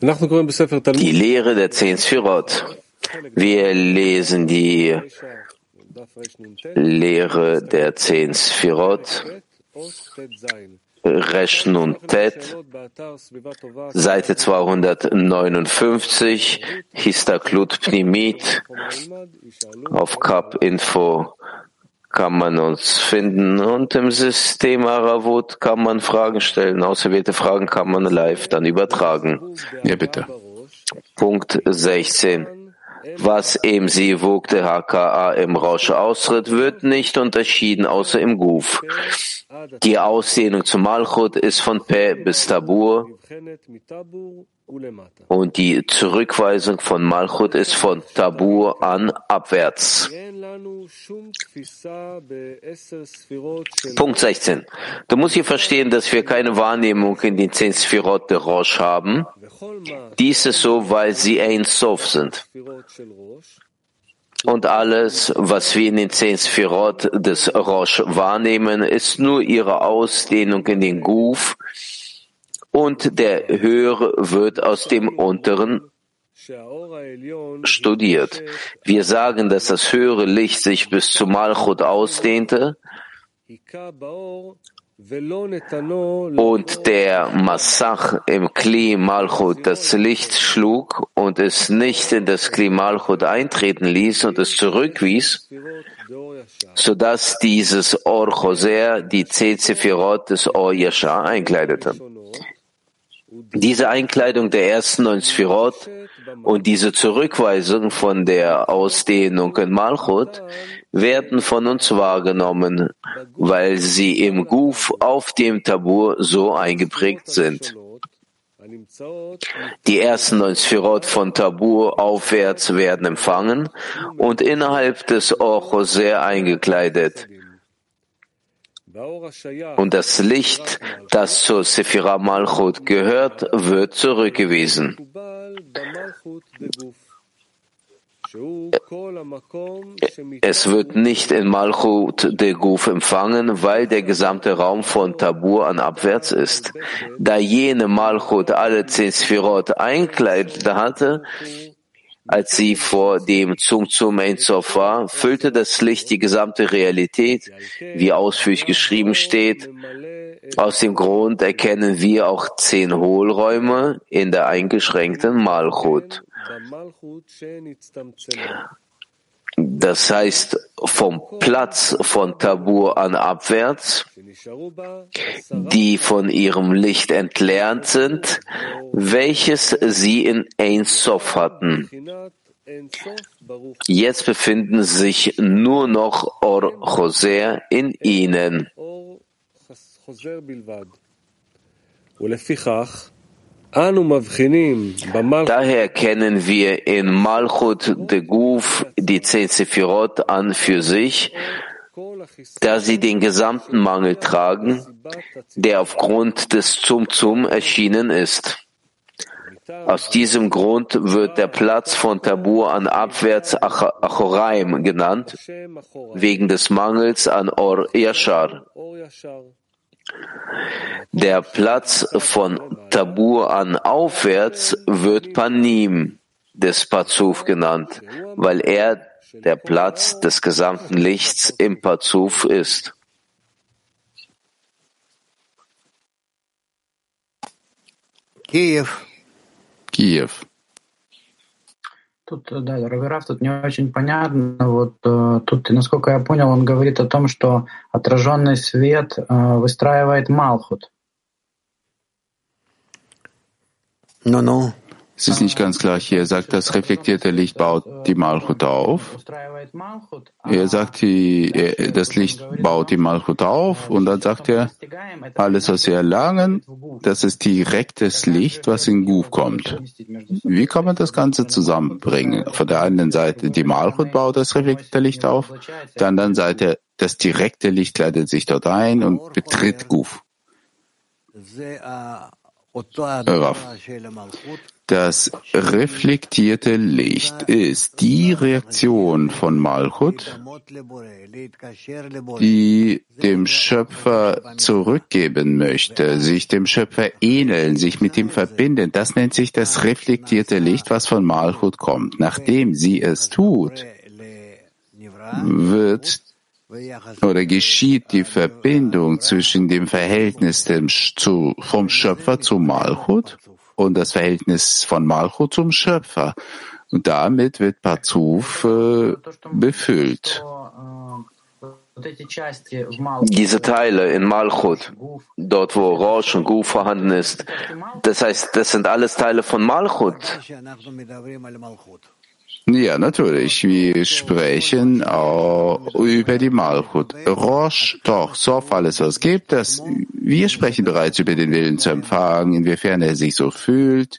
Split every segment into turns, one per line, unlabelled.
Die Lehre der zehn Sphirot. Wir lesen die Lehre der zehn Sphirot, Rechnung Tet, Seite 259, Histaklut Pnimit, auf Kap Info kann man uns finden und im System Aravut kann man Fragen stellen. Auserwählte Fragen kann man live dann übertragen.
Ja, bitte.
Punkt 16. Was im Sivuk der HKA im Rausch austritt, wird nicht unterschieden, außer im Guf. Die Ausdehnung zum Malchut ist von Pe bis Tabur und die Zurückweisung von Malchut ist von Tabur an abwärts. Punkt 16. Du musst hier verstehen, dass wir keine Wahrnehmung in den zehn Sphirot der Rosh haben. Dies ist so, weil sie ein Sof sind. Und alles, was wir in den zehn Sphirot des Rosh wahrnehmen, ist nur ihre Ausdehnung in den Guf und der Höhere wird aus dem Unteren studiert. Wir sagen, dass das höhere Licht sich bis zu Malchut ausdehnte und der Massach im Kli Malchut das Licht schlug und es nicht in das Kli Malchut eintreten ließ und es zurückwies, sodass dieses Or Choser die Zezefirot des Or Yashar einkleidete. Diese Einkleidung der ersten neun Sphirot und diese Zurückweisung von der Ausdehnung in Malchut werden von uns wahrgenommen, weil sie im Guf auf dem Tabur so eingeprägt sind. Die ersten neun Sphirot von Tabur aufwärts werden empfangen und innerhalb des Orchoser eingekleidet. Und das Licht, das zur Sephira Malchut gehört, wird zurückgewiesen. Es wird nicht in Malchut de Guf empfangen, weil der gesamte Raum von Tabur an abwärts ist. Da jene Malchut alle zehn Sphirot einkleidet hatte, als sie vor dem Zum Zum Ensof war, füllte das Licht die gesamte Realität, wie ausführlich geschrieben steht. Aus dem Grund erkennen wir auch zehn Hohlräume in der eingeschränkten Malchut. Das heißt, vom Platz von Tabur an abwärts, die von ihrem Licht entlernt sind, welches sie in Ein Sof hatten. Jetzt befinden sich nur noch Or Choser in ihnen. Daher kennen wir in Malchut de Guf die zehn Sephirot an für sich, da sie den gesamten Mangel tragen, der aufgrund des Zum Zum erschienen ist. Aus diesem Grund wird der Platz von Tabur an abwärts Achoraim genannt, wegen des Mangels an Or Yashar. Der Platz von Tabur an aufwärts wird Panim des Pazuf genannt, weil er der Platz des gesamten Lichts im Pazuf ist.
Kiew. Kiew.
Тут, да, дорогой Раф, тут не очень понятно. Вот э, тут, насколько я понял, он говорит о том, что отраженный свет э, выстраивает Малхут.
No, no. Es ist nicht ganz klar hier. Er sagt, das reflektierte Licht baut die Malchut auf. Er sagt, die, das Licht baut die Malchut auf und dann sagt er, alles, was wir erlangen, das ist direktes Licht, was in Guf kommt. Wie kann man das Ganze zusammenbringen? Von der einen Seite, die Malchut baut das reflektierte Licht auf, der anderen Seite, das direkte Licht kleidet sich dort ein und betritt Guf. Das reflektierte Licht ist die Reaktion von Malchut, die dem Schöpfer zurückgeben möchte, sich dem Schöpfer ähneln, sich mit ihm verbinden. Das nennt sich das reflektierte Licht, was von Malchut kommt. Nachdem sie es tut, wird oder geschieht die Verbindung zwischen dem Verhältnis dem, zu, vom Schöpfer zu Malchut und das Verhältnis von Malchut zum Schöpfer. Und damit wird Pazuf äh, befüllt.
Diese Teile in Malchut, dort wo Rosh und Gu vorhanden ist, das heißt, das sind alles Teile von Malchut.
Ja, natürlich. Wir sprechen auch über die Malchut. Rosh, doch, Sof, alles was gibt, das, wir sprechen bereits über den Willen zu empfangen, inwiefern er sich so fühlt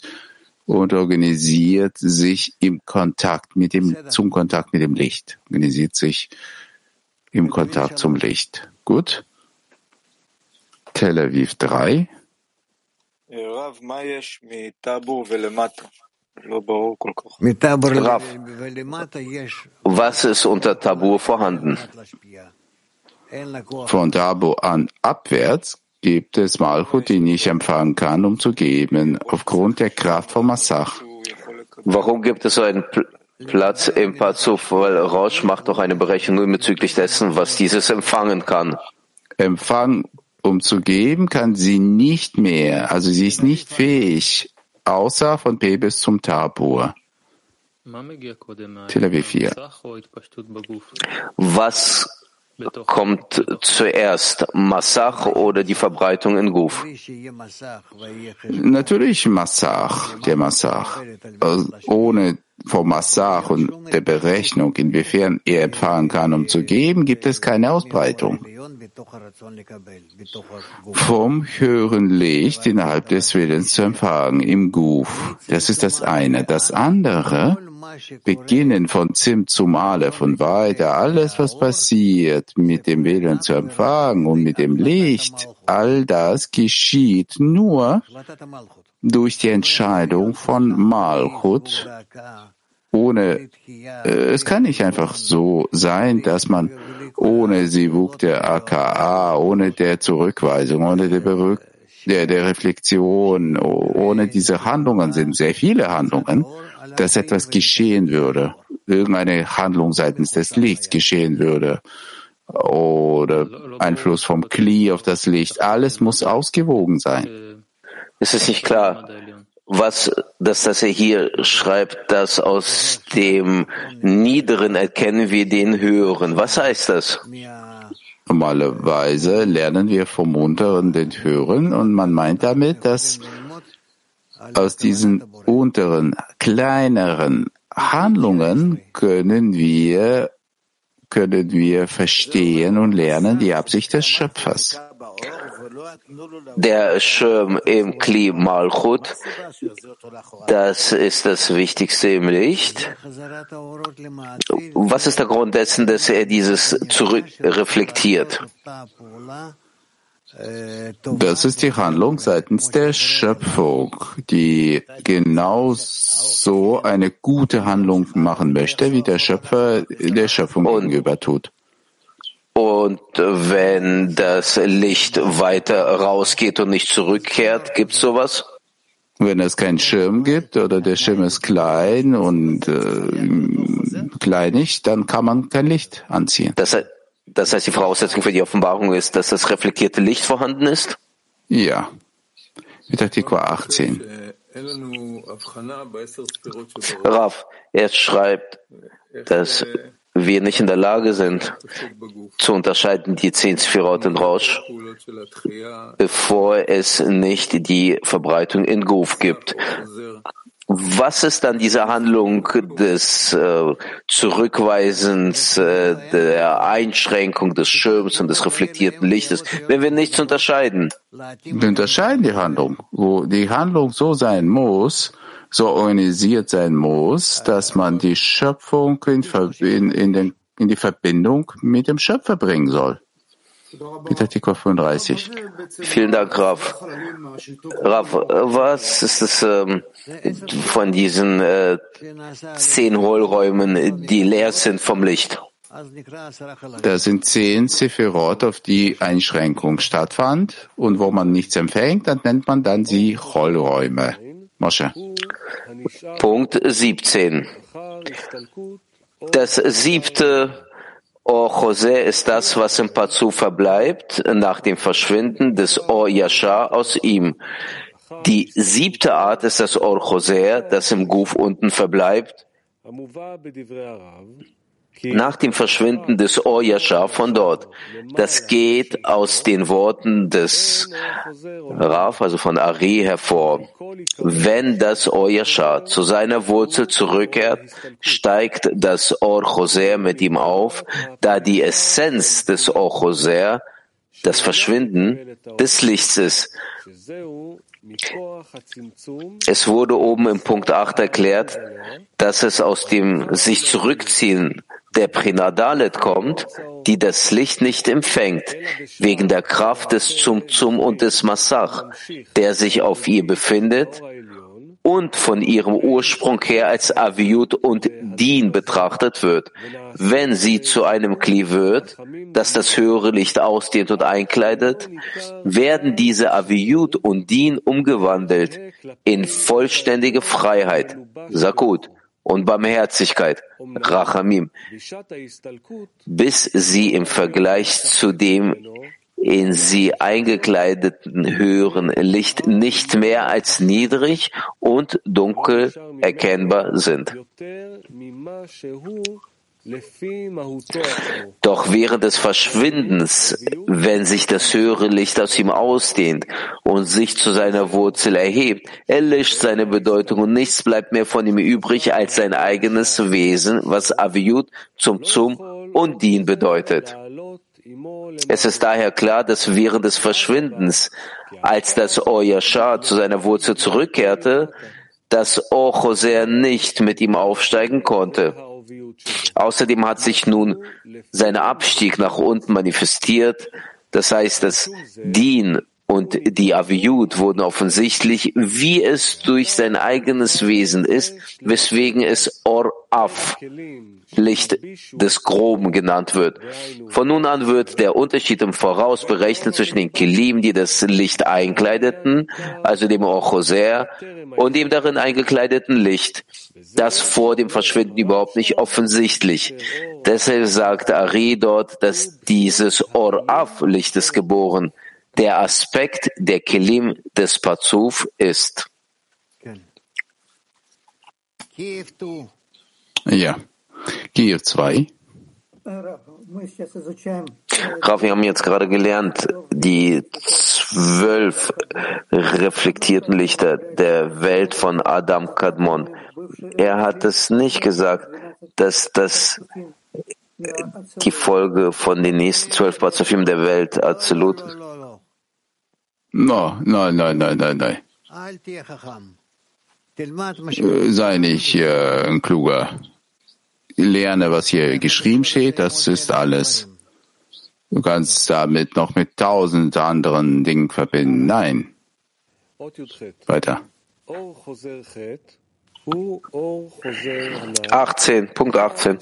und organisiert sich im Kontakt mit dem, zum Kontakt mit dem Licht. Organisiert sich im Kontakt zum Licht. Gut. Tel Aviv 3.
Rav, was ist unter Tabur vorhanden?
Von Tabur an abwärts gibt es Malchut, die nicht empfangen kann, um zu geben, aufgrund der Kraft von Massach.
Warum gibt es so einen Platz im Pazuf? Weil Rosh macht doch eine Berechnung bezüglich dessen, was dieses empfangen kann.
Empfang, um zu geben, kann sie nicht mehr. Also sie ist nicht fähig, außer von P bis zum Tabor. Tel Aviv 4.
Was kommt zuerst, Massach oder die Verbreitung in Guf?
Natürlich Massach, der Massach. Also ohne vom Massach und der Berechnung, inwiefern er empfangen kann, um zu geben, gibt es keine Ausbreitung. Vom höheren Licht innerhalb des Willens zu empfangen, im Guf. Das ist das eine. Das andere, beginnen von Zim zu Male, von weiter, alles was passiert, mit dem Willen zu empfangen und mit dem Licht, all das geschieht nur durch die Entscheidung von Malchut ohne, äh, es kann nicht einfach so sein, dass man ohne Sivuk der AKA, ohne der Zurückweisung, ohne der, Berück, der, der Reflexion, ohne diese Handlungen sind sehr viele Handlungen, dass etwas geschehen würde, irgendeine Handlung seitens des Lichts geschehen würde oder Einfluss vom Kli auf das Licht. Alles muss ausgewogen sein.
Es ist nicht klar was, dass, dass er hier schreibt, dass aus dem Niederen erkennen wir den Höheren. Was heißt das?
Normalerweise lernen wir vom Unteren den Höheren und man meint damit, dass aus diesen unteren, kleineren Handlungen können wir, können wir verstehen und lernen die Absicht des Schöpfers
der Schirm im Kli Malchut, das ist das Wichtigste im Licht. Was ist der Grund dessen, dass er dieses zurückreflektiert?
Das ist die Handlung seitens der Schöpfung, die genau so eine gute Handlung machen möchte, wie der Schöpfer der Schöpfung gegenüber tut.
Und wenn das Licht weiter rausgeht und nicht zurückkehrt, gibt es sowas?
Wenn es keinen Schirm gibt oder der Schirm ist klein und äh, kleinig, dann kann man kein Licht anziehen.
Das, das heißt, die Voraussetzung für die Offenbarung ist, dass das reflektierte Licht vorhanden ist?
Ja. Mit Artikel 18.
Rav, er schreibt, dass wir nicht in der Lage sind, zu unterscheiden die zehn Sphirot in Rosh, bevor es nicht die Verbreitung in Guf gibt. Was ist dann diese Handlung des äh, Zurückweisens, äh, der Einschränkung des Schirms und des reflektierten Lichtes, wenn wir nichts unterscheiden?
Wir unterscheiden die Handlung, wo die Handlung so sein muss, so organisiert sein muss, dass man die Schöpfung in, in, in, den, in die Verbindung mit dem Schöpfer bringen soll. Artikel 35.
Vielen Dank, Raf. Raf, was ist es ähm, von diesen äh, zehn Hohlräumen, die leer sind vom Licht?
Da sind zehn Sephirot, auf die Einschränkung stattfand und wo man nichts empfängt, dann nennt man dann sie Hohlräume. Mosche.
Punkt 17. Das siebte Or Jose ist das, was im Pazu verbleibt, nach dem Verschwinden des Or Yashar aus ihm. Die siebte Art ist das Or Jose, das im Guf unten verbleibt nach dem Verschwinden des Or von dort. Das geht aus den Worten des Raf, also von Ari, hervor. Wenn das Or zu seiner Wurzel zurückkehrt, steigt das Or Choser mit ihm auf, da die Essenz des Or Choser das Verschwinden des Lichts ist. Es wurde oben im Punkt 8 erklärt, dass es aus dem sich zurückziehen der Prinadalet kommt, die das Licht nicht empfängt, wegen der Kraft des Zum-Zum und des Massach, der sich auf ihr befindet und von ihrem Ursprung her als Aviut und Din betrachtet wird. Wenn sie zu einem Kli wird, das das höhere Licht ausdehnt und einkleidet, werden diese Aviut und Din umgewandelt in vollständige Freiheit, Sakut, und Barmherzigkeit, Rachamim, bis sie im Vergleich zu dem in sie eingekleideten höheren Licht nicht mehr als niedrig und dunkel erkennbar sind. Doch während des Verschwindens, wenn sich das höhere Licht aus ihm ausdehnt und sich zu seiner Wurzel erhebt, erlischt seine Bedeutung und nichts bleibt mehr von ihm übrig als sein eigenes Wesen, was Aviut zum Zum und Dien bedeutet. Es ist daher klar, dass während des Verschwindens, als das Oyashar zu seiner Wurzel zurückkehrte, das Ochoser nicht mit ihm aufsteigen konnte. Außerdem hat sich nun sein Abstieg nach unten manifestiert. Das heißt, das Dien und die Aviut wurden offensichtlich, wie es durch sein eigenes Wesen ist, weswegen es Or-Af, Licht des Groben genannt wird. Von nun an wird der Unterschied im Voraus berechnet zwischen den Kelim, die das Licht einkleideten, also dem Or-Choser, und dem darin eingekleideten Licht, das vor dem Verschwinden überhaupt nicht offensichtlich. Deshalb sagt Ari dort, dass dieses Or-Af Lichtes geboren der Aspekt der Kelim des Pazuf ist.
Ja. Kiew 2.
Rav, wir haben jetzt gerade gelernt, die zwölf reflektierten Lichter der Welt von Adam Kadmon. Er hat es nicht gesagt, dass das die Folge von den nächsten zwölf Pazufim der Welt absolut ist.
No, nein, nein, nein, nein, nein. Sei nicht äh, ein kluger. Lerne, was hier geschrieben steht, das ist alles. Du kannst damit noch mit tausend anderen Dingen verbinden. Nein. Weiter.
18, Punkt 18.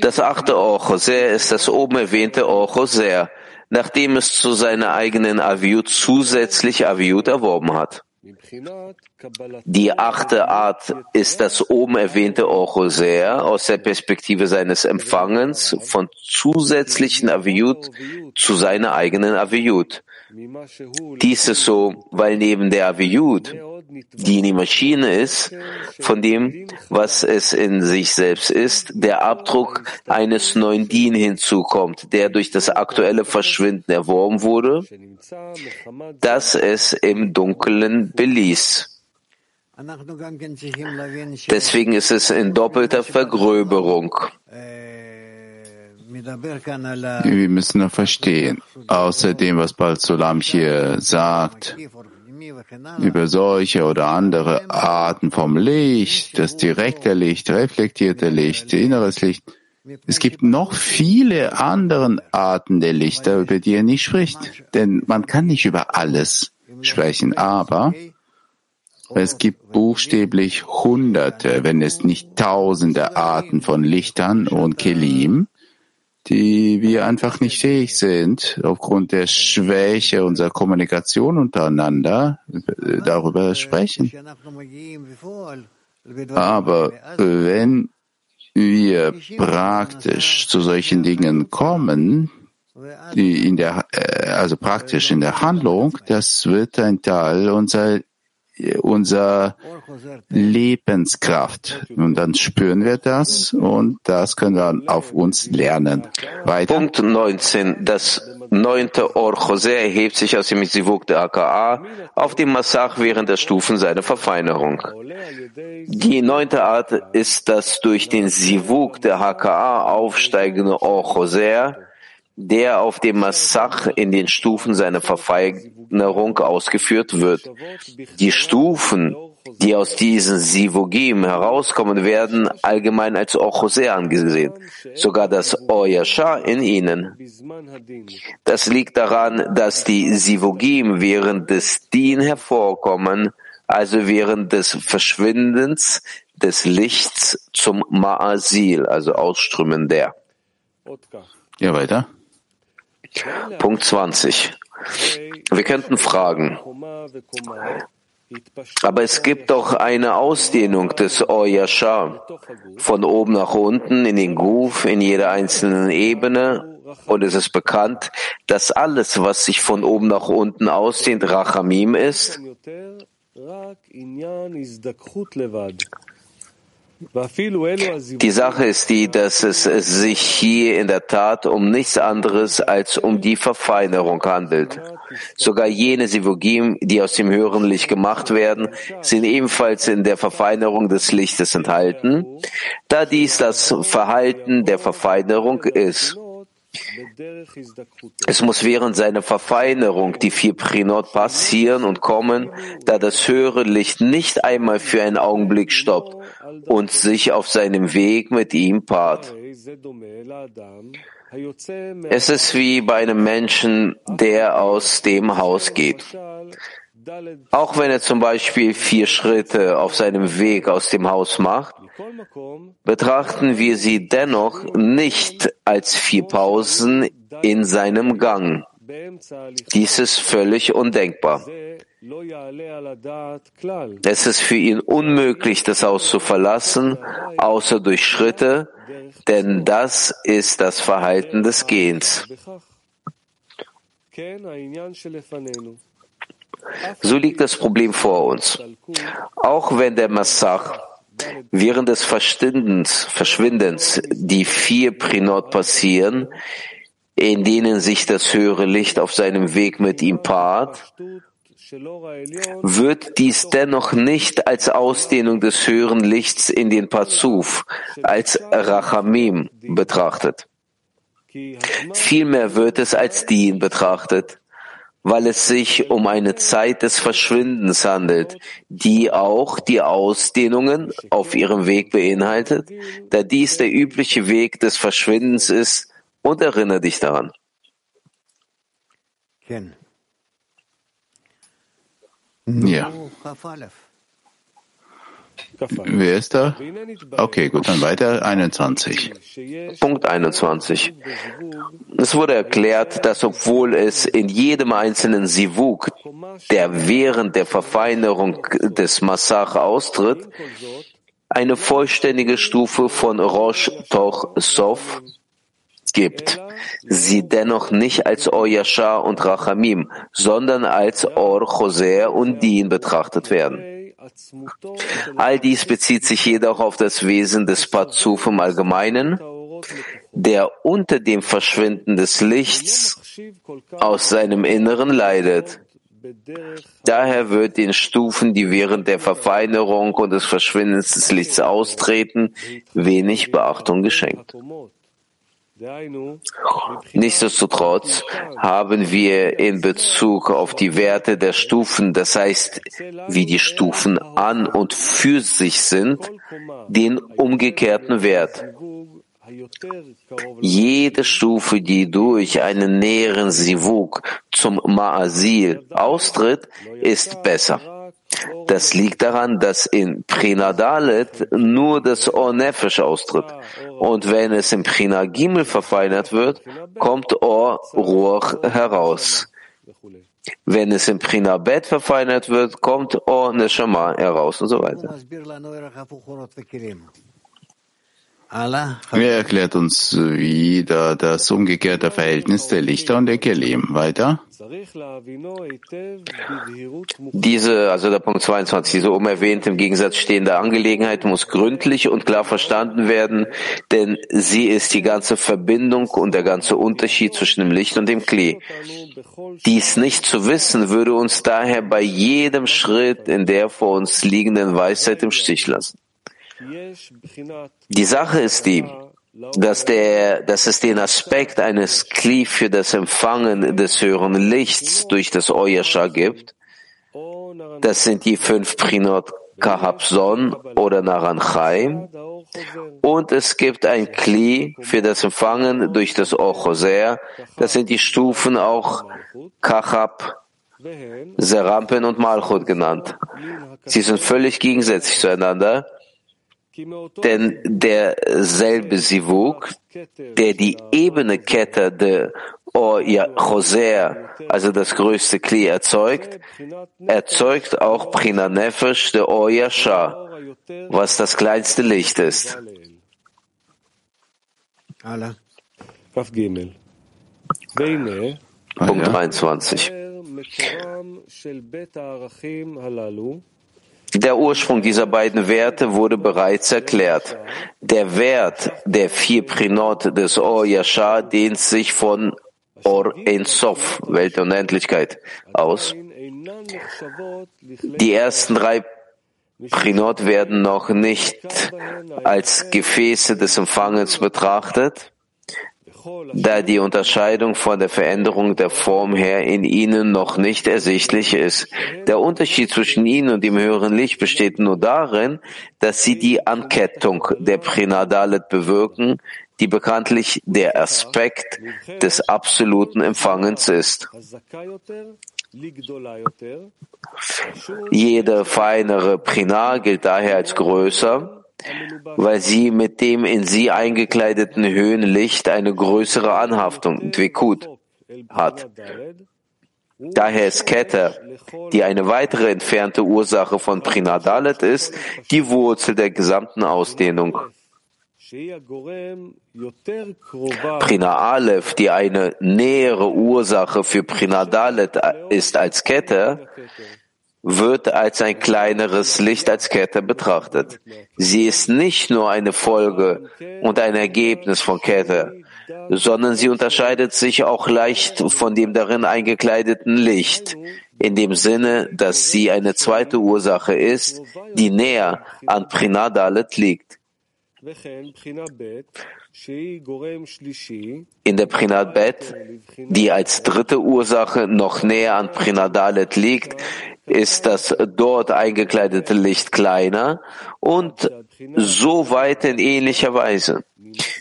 Das achte Ochoser ist das oben erwähnte Ochoser nachdem es zu seiner eigenen Aviut zusätzlich Aviut erworben hat. Die achte Art ist das oben erwähnte Ochoser aus der Perspektive seines Empfangens von zusätzlichen Aviut zu seiner eigenen Aviut. Dies ist so, weil neben der Aviut die in die Maschine ist, von dem, was es in sich selbst ist, der Abdruck eines neuen Dien hinzukommt, der durch das aktuelle Verschwinden erworben wurde, dass es im Dunkeln beließ. Deswegen ist es in doppelter Vergröberung.
Wir müssen verstehen, außerdem, was Balzulam hier sagt, über solche oder andere Arten vom Licht, das direkte Licht, reflektierte Licht, inneres Licht, Es gibt noch viele andere Arten der Lichter, über die er nicht spricht. Denn man kann nicht über alles sprechen, aber es gibt buchstäblich Hunderte, wenn es nicht Tausende Arten von Lichtern und Kelim, die wir einfach nicht fähig sind, aufgrund der Schwäche unserer Kommunikation untereinander äh, darüber sprechen. Aber wenn wir praktisch zu solchen Dingen kommen, die in der, äh, also praktisch in der Handlung, das wird ein Teil unserer unser Lebenskraft. Und dann spüren wir das und das können wir auf uns lernen.
Weiter. Punkt 19. Das neunte Or Jose erhebt sich aus dem Sivuk der AKA auf dem Massach während der Stufen seiner Verfeinerung. Die neunte Art ist das durch den Sivuk der HKA aufsteigende Or Jose, der auf dem Massach in den Stufen seiner Verfeinerung ausgeführt wird. Die Stufen, die aus diesen Sivogim herauskommen, werden allgemein als Ochose angesehen, sogar das Oyasha in ihnen. Das liegt daran, dass die Sivogim während des Din hervorkommen, also während des Verschwindens des Lichts zum Ma'asil, also Ausströmen der.
Ja, weiter.
Punkt 20. Wir könnten fragen, aber es gibt doch eine Ausdehnung des Oyasha von oben nach unten in den Guf, in jeder einzelnen Ebene. Und es ist bekannt, dass alles, was sich von oben nach unten ausdehnt, Rachamim ist. Die Sache ist die, dass es sich hier in der Tat um nichts anderes als um die Verfeinerung handelt. Sogar jene Sivogim, die aus dem höheren Licht gemacht werden, sind ebenfalls in der Verfeinerung des Lichtes enthalten, da dies das Verhalten der Verfeinerung ist. Es muss während seiner Verfeinerung die vier Prinot passieren und kommen, da das höhere Licht nicht einmal für einen Augenblick stoppt und sich auf seinem Weg mit ihm paart. Es ist wie bei einem Menschen, der aus dem Haus geht. Auch wenn er zum Beispiel vier Schritte auf seinem Weg aus dem Haus macht, betrachten wir sie dennoch nicht als vier Pausen in seinem Gang. Dies ist völlig undenkbar. Es ist für ihn unmöglich, das Haus zu verlassen, außer durch Schritte, denn das ist das Verhalten des Gehens. So liegt das Problem vor uns. Auch wenn der Massach während des Verschwindens, Verschwindens die vier Prinot passieren, in denen sich das höhere Licht auf seinem Weg mit ihm paart, wird dies dennoch nicht als Ausdehnung des höheren Lichts in den Pazuf, als Rachamim betrachtet. Vielmehr wird es als Dien betrachtet, weil es sich um eine Zeit des Verschwindens handelt, die auch die Ausdehnungen auf ihrem Weg beinhaltet, da dies der übliche Weg des Verschwindens ist, und erinnere dich daran.
Ja. Wer ist da? Okay, gut, dann weiter. 21.
Punkt 21. Es wurde erklärt, dass obwohl es in jedem einzelnen Sivuk, der während der Verfeinerung des Massach austritt, eine vollständige Stufe von Rosh Toch Sof gibt, sie dennoch nicht als Oyashar und Rachamim, sondern als Or, Choser und Din betrachtet werden. All dies bezieht sich jedoch auf das Wesen des Pazuf im Allgemeinen, der unter dem Verschwinden des Lichts aus seinem Inneren leidet. Daher wird den Stufen, die während der Verfeinerung und des Verschwindens des Lichts austreten, wenig Beachtung geschenkt. Nichtsdestotrotz haben wir in Bezug auf die Werte der Stufen, das heißt, wie die Stufen an und für sich sind, den umgekehrten Wert. Jede Stufe, die durch einen näheren Sivuk zum Ma'asil austritt, ist besser. Das liegt daran, dass in Prinadalet nur das Or-Nefesh austritt. Und wenn es im Prina Gimel verfeinert wird, kommt Or-Ruach heraus. Wenn es im Prina Bet verfeinert wird, kommt Or-Neshama heraus und so weiter.
Er erklärt uns wieder das umgekehrte Verhältnis der Lichter und der Kelim. Weiter.
Diese, also der Punkt 22, diese oben erwähnte im Gegensatz stehende Angelegenheit muss gründlich und klar verstanden werden, denn sie ist die ganze Verbindung und der ganze Unterschied zwischen dem Licht und dem Klee. Dies nicht zu wissen, würde uns daher bei jedem Schritt in der vor uns liegenden Weisheit im Stich lassen. Die Sache ist die, dass, der, dass es den Aspekt eines Kli für das Empfangen des höheren Lichts durch das Oyasha gibt. Das sind die fünf Prinot Kahabson oder Naranchaim. Und es gibt ein Kli für das Empfangen durch das Ochoser. Das sind die Stufen auch Kachab, Serampen und Malchut genannt. Sie sind völlig gegensätzlich zueinander. Denn derselbe Sivuk, der die ebene Kette der Or Choser, also das größte Kli erzeugt, erzeugt auch Prina Nefesh der Or Yasha, was das kleinste Licht ist. Punkt 23. Der Ursprung dieser beiden Werte wurde bereits erklärt. Der Wert der vier Prinot des Or Yashar dehnt sich von Or Ein Sof, Welt der Unendlichkeit, aus. Die ersten drei Prinot werden noch nicht als Gefäße des Empfangens betrachtet da die Unterscheidung von der Veränderung der Form her in ihnen noch nicht ersichtlich ist. Der Unterschied zwischen ihnen und dem höheren Licht besteht nur darin, dass sie die Ankettung der Prinadalet bewirken, die bekanntlich der Aspekt des absoluten Empfangens ist. Jede feinere Prina gilt daher als größer, weil sie mit dem in sie eingekleideten Höhenlicht eine größere Anhaftung, Dvikut, hat. Daher ist Keter, die eine weitere entfernte Ursache von Prinadalet ist, die Wurzel der gesamten Ausdehnung. Prina Aleph, die eine nähere Ursache für Prinadalet ist als Keter, wird als ein kleineres Licht als Kette betrachtet. Sie ist nicht nur eine Folge und ein Ergebnis von Kette, sondern sie unterscheidet sich auch leicht von dem darin eingekleideten Licht, in dem Sinne, dass sie eine zweite Ursache ist, die näher an Prinadalet liegt. In der Prinat Bet, die als dritte Ursache noch näher an Prinadalet liegt, ist das dort eingekleidete Licht kleiner und so weiter in ähnlicher Weise.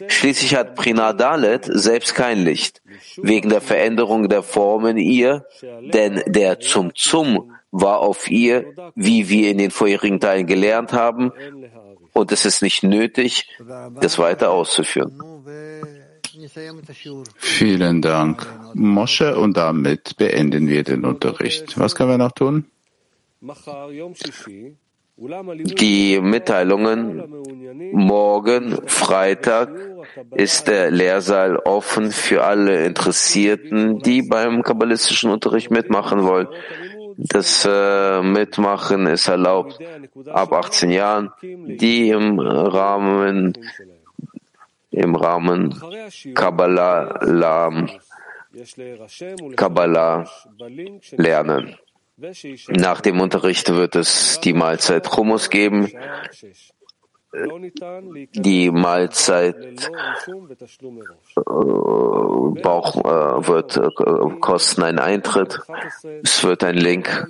Schließlich hat Prinadalet selbst kein Licht, wegen der Veränderung der Form in ihr, denn der Zum Zum war auf ihr, wie wir in den vorherigen Teilen gelernt haben, und es ist nicht nötig, das weiter auszuführen.
Vielen Dank, Mosche, und damit beenden wir den Unterricht. Was können wir noch tun?
Die Mitteilungen. Morgen, Freitag, ist der Lehrsaal offen für alle Interessierten, die beim kabbalistischen Unterricht mitmachen wollen. Das äh, Mitmachen ist erlaubt ab 18 Jahren, die im Rahmen im Rahmen Kabbalah, Kabbalah lernen. Nach dem Unterricht wird es die Mahlzeit Hummus geben. Die Mahlzeit äh, Bauch äh, wird äh, kosten einen Eintritt. Es wird ein Link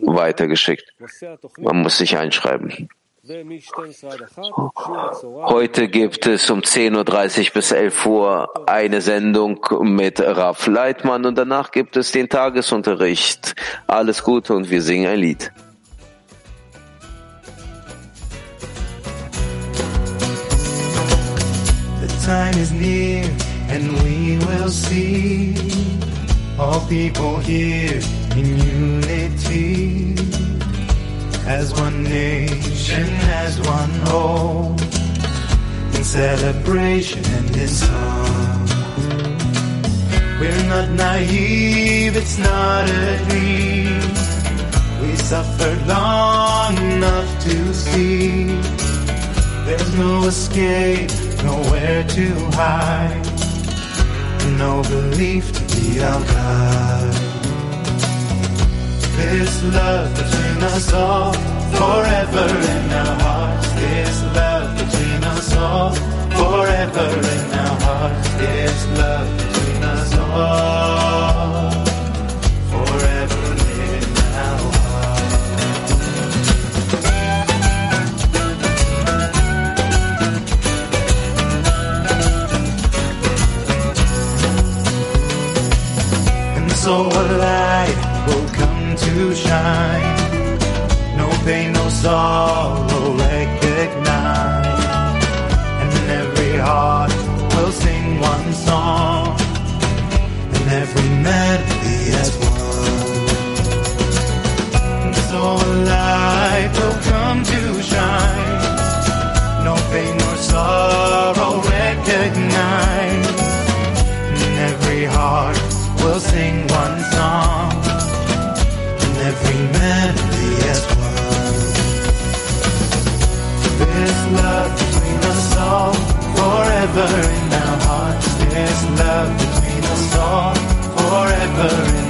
weitergeschickt. Man muss sich einschreiben.
Heute gibt es um 10.30 Uhr bis 11 Uhr eine Sendung mit Raf Leitmann und danach gibt es den Tagesunterricht. Alles Gute und wir singen ein Lied. The time is near and we will see all people here in unity. As one nation, as one home, in celebration and in song. We're not naive, it's not a dream. We suffered long enough to see. There's no escape, nowhere to hide, no belief to be our guide. This love between us all, forever in our hearts. This love between us all, forever in our hearts. This love between us all, forever in our hearts. And so alive to shine. No pain, no sorrow, recognize. And every heart will sing one song. And every melody as one. So light will come to between us all, forever